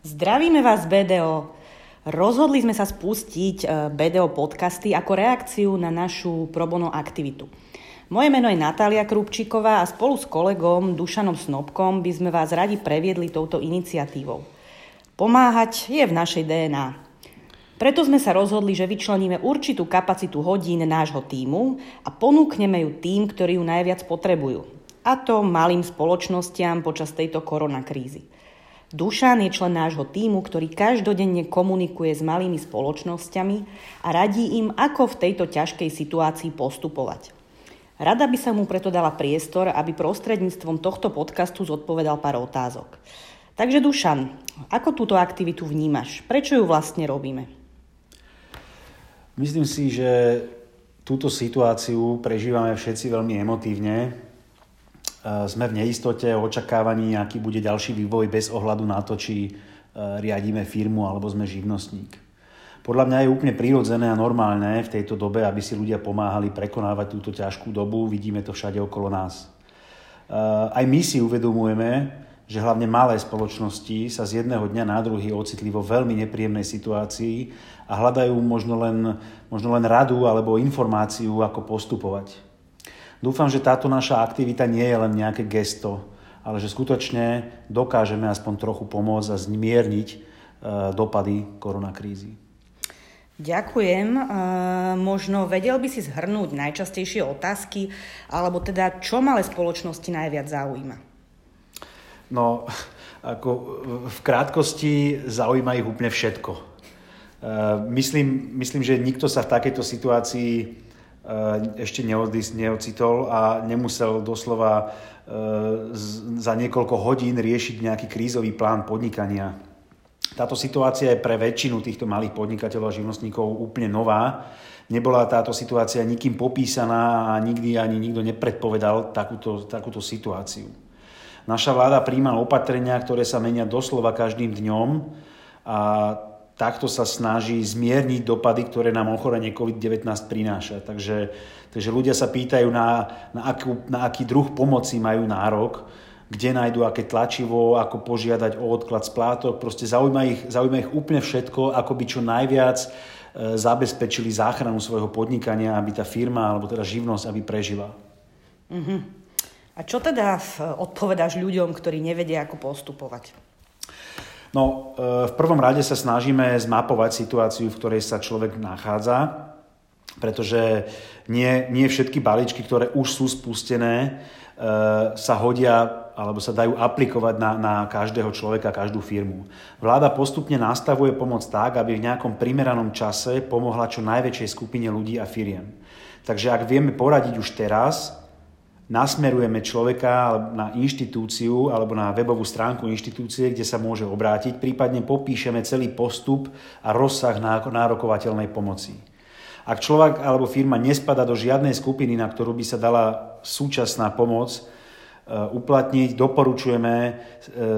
Zdravíme vás BDO. Rozhodli sme sa spustiť e, BDO podcasty ako reakciu na našu probono aktivitu. Moje meno je Natália Krupčíková a spolu s kolegom Dušanom Snobkom by sme vás radi previedli touto iniciatívou. Pomáhať je v našej DNA. Preto sme sa rozhodli, že vyčleníme určitú kapacitu hodín nášho týmu a ponúkneme ju tým, ktorí ju najviac potrebujú. A to malým spoločnostiam počas tejto koronakrízy. Dušan je člen nášho týmu, ktorý každodenne komunikuje s malými spoločnosťami a radí im, ako v tejto ťažkej situácii postupovať. Rada by sa mu preto dala priestor, aby prostredníctvom tohto podcastu zodpovedal pár otázok. Takže Dušan, ako túto aktivitu vnímaš? Prečo ju vlastne robíme? Myslím si, že túto situáciu prežívame všetci veľmi emotívne, sme v neistote očakávaní, aký bude ďalší vývoj bez ohľadu na to, či eh, riadíme firmu alebo sme živnostník. Podľa mňa je úplne prirodzené a normálne v tejto dobe, aby si ľudia pomáhali prekonávať túto ťažkú dobu. Vidíme to všade okolo nás. Eh, aj my si uvedomujeme, že hlavne malé spoločnosti sa z jedného dňa na druhý ocitli vo veľmi nepríjemnej situácii a hľadajú možno len, možno len radu alebo informáciu, ako postupovať. Dúfam, že táto naša aktivita nie je len nejaké gesto, ale že skutočne dokážeme aspoň trochu pomôcť a zmierniť e, dopady koronakrízy. Ďakujem. E, možno vedel by si zhrnúť najčastejšie otázky, alebo teda čo malé spoločnosti najviac zaujíma? No, ako v krátkosti zaujíma ich úplne všetko. E, myslím, myslím, že nikto sa v takejto situácii Eh, ešte neocitol a nemusel doslova eh, za niekoľko hodín riešiť nejaký krízový plán podnikania. Táto situácia je pre väčšinu týchto malých podnikateľov a živnostníkov úplne nová. Nebola táto situácia nikým popísaná a nikdy ani nikto nepredpovedal takúto, takúto situáciu. Naša vláda príjma opatrenia, ktoré sa menia doslova každým dňom a takto sa snaží zmierniť dopady, ktoré nám ochorenie COVID-19 prináša. Takže, takže ľudia sa pýtajú, na, na, akú, na aký druh pomoci majú nárok, kde nájdu aké tlačivo, ako požiadať o odklad splátok. Proste zaujíma ich, zaujíma ich úplne všetko, ako by čo najviac e, zabezpečili záchranu svojho podnikania, aby tá firma alebo teda živnosť, aby prežila. Uh-huh. A čo teda odpovedáš ľuďom, ktorí nevedia, ako postupovať? No, e, v prvom rade sa snažíme zmapovať situáciu, v ktorej sa človek nachádza, pretože nie, nie všetky balíčky, ktoré už sú spustené, e, sa hodia alebo sa dajú aplikovať na, na každého človeka, každú firmu. Vláda postupne nastavuje pomoc tak, aby v nejakom primeranom čase pomohla čo najväčšej skupine ľudí a firiem. Takže ak vieme poradiť už teraz, nasmerujeme človeka na inštitúciu alebo na webovú stránku inštitúcie, kde sa môže obrátiť, prípadne popíšeme celý postup a rozsah nárokovateľnej pomoci. Ak človek alebo firma nespada do žiadnej skupiny, na ktorú by sa dala súčasná pomoc e, uplatniť, doporučujeme e,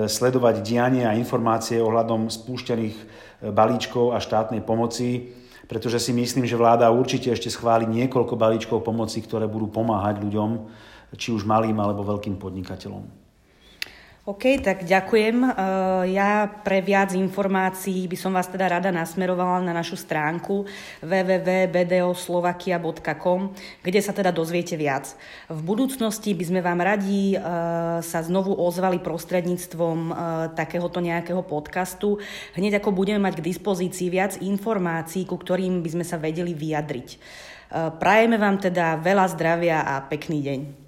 sledovať dianie a informácie ohľadom spúšťaných e, balíčkov a štátnej pomoci, pretože si myslím, že vláda určite ešte schváli niekoľko balíčkov pomoci, ktoré budú pomáhať ľuďom, či už malým alebo veľkým podnikateľom. OK, tak ďakujem. E, ja pre viac informácií by som vás teda rada nasmerovala na našu stránku www.bdoslovakia.com, kde sa teda dozviete viac. V budúcnosti by sme vám radi e, sa znovu ozvali prostredníctvom e, takéhoto nejakého podcastu. Hneď ako budeme mať k dispozícii viac informácií, ku ktorým by sme sa vedeli vyjadriť. Prajeme vám teda veľa zdravia a pekný deň.